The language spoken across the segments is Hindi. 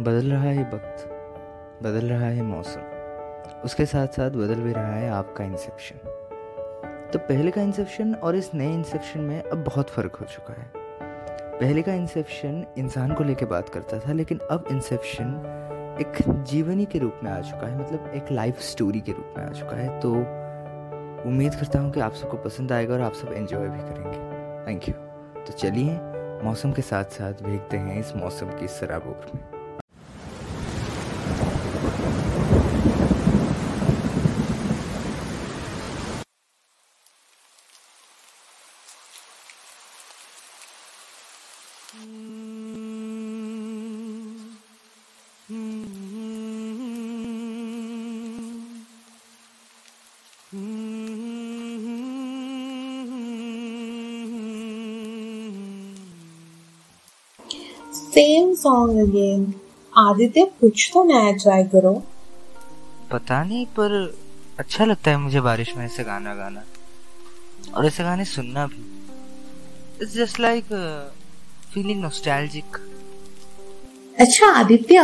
बदल रहा है वक्त, बदल रहा है मौसम, उसके साथ साथ बदल भी रहा है आपका इंसेप्शन तो पहले का इंसेप्शन और इस नए इंसेप्शन में अब बहुत फ़र्क हो चुका है। पहले का इंसेप्शन इंसान को लेके बात करता था, लेकिन अब इंसेप्शन एक जीवनी के रूप में आ चुका है मतलब एक लाइफ स्टोरी के रूप में आ चुका है। तो उम्मीद करता हूँ कि आप सबको पसंद आएगा और आप सब एंजॉय भी करेंगे। थैंक यू तो चलिए, मौसम के साथ साथ भीगते हैं इस मौसम की सराबोर में। सेम सॉन्ग अगेन आदित्य कुछ तो नया ट्राई करो। पता नहीं, पर अच्छा लगता है मुझे बारिश में ऐसे गाना गाना। और ऐसे गाने सुनना भी। It's just like feeling nostalgic अच्छा Aditya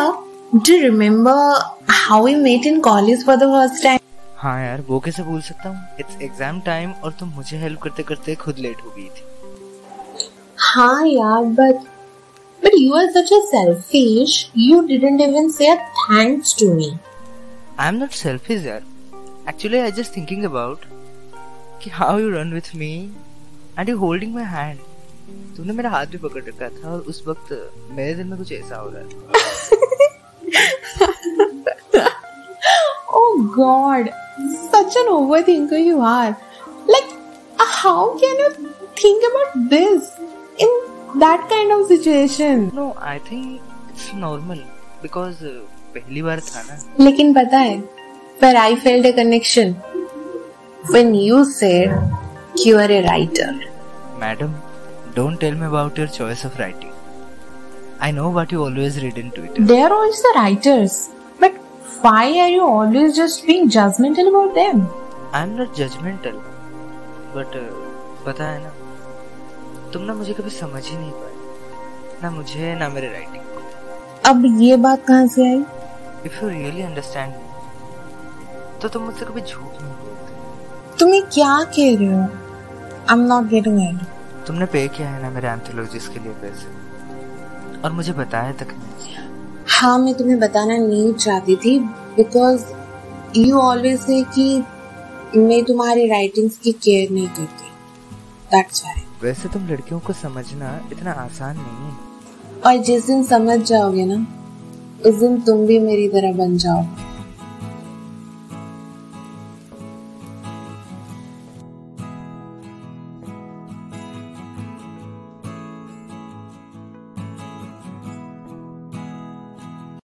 do you remember how we met in college for the first time हाँ यार वो कैसे भूल सकता हूँ इट्स एग्ज़ाम टाइम और तुम मुझे हेल्प करते करते खुद लेट हो गई थी हाँ यार but But you are such a selfish. You didn't even say a thanks to me. I'm not selfish, yaar. Actually, I just thinking about कि how you run with me and you holding my hand. तुमने मेरा हाथ भी पकड़ रखा था और उस वक्त मेरे दिल में कुछ ऐसा हो रहा है oh God, such an overthinker you are. Like, how can you think about this in that kind of situation. No, I think it's normal because uh, पहली बार था ना. लेकिन पता है, but I felt a connection when you said you are a writer. Madam, don't tell me about your choice of writing. I know what you always read in Twitter. They are always the writers, but why are you always just being judgmental about them? I'm not judgmental, but uh, पता है ना तुम ना मुझे कभी समझ ही नहीं पाए ना मुझे ना मेरे राइटिंग को अब ये बात कहाँ से आई इफ़ यू रियली अंडरस्टैंड तो तुम मुझसे कभी झूठ नहीं बोलते तुम्हें क्या कह रहे हो I am not getting it तुमने पे किया है ना मेरे एंथोलॉजिस्ट के लिए पैसे? और मुझे बताया तक नहीं हाँ मैं तुम्हें बताना नहीं चाहती थी बिकॉज़ यू ऑलवेज से कि मैं तुम्हारी राइटिंग्स की केयर नहीं करती। दैट्स व्हाई वैसे तुम लड़कियों को समझना इतना आसान नहीं है। और जिस दिन समझ जाओगे ना उस दिन तुम भी मेरी तरह बन जाओ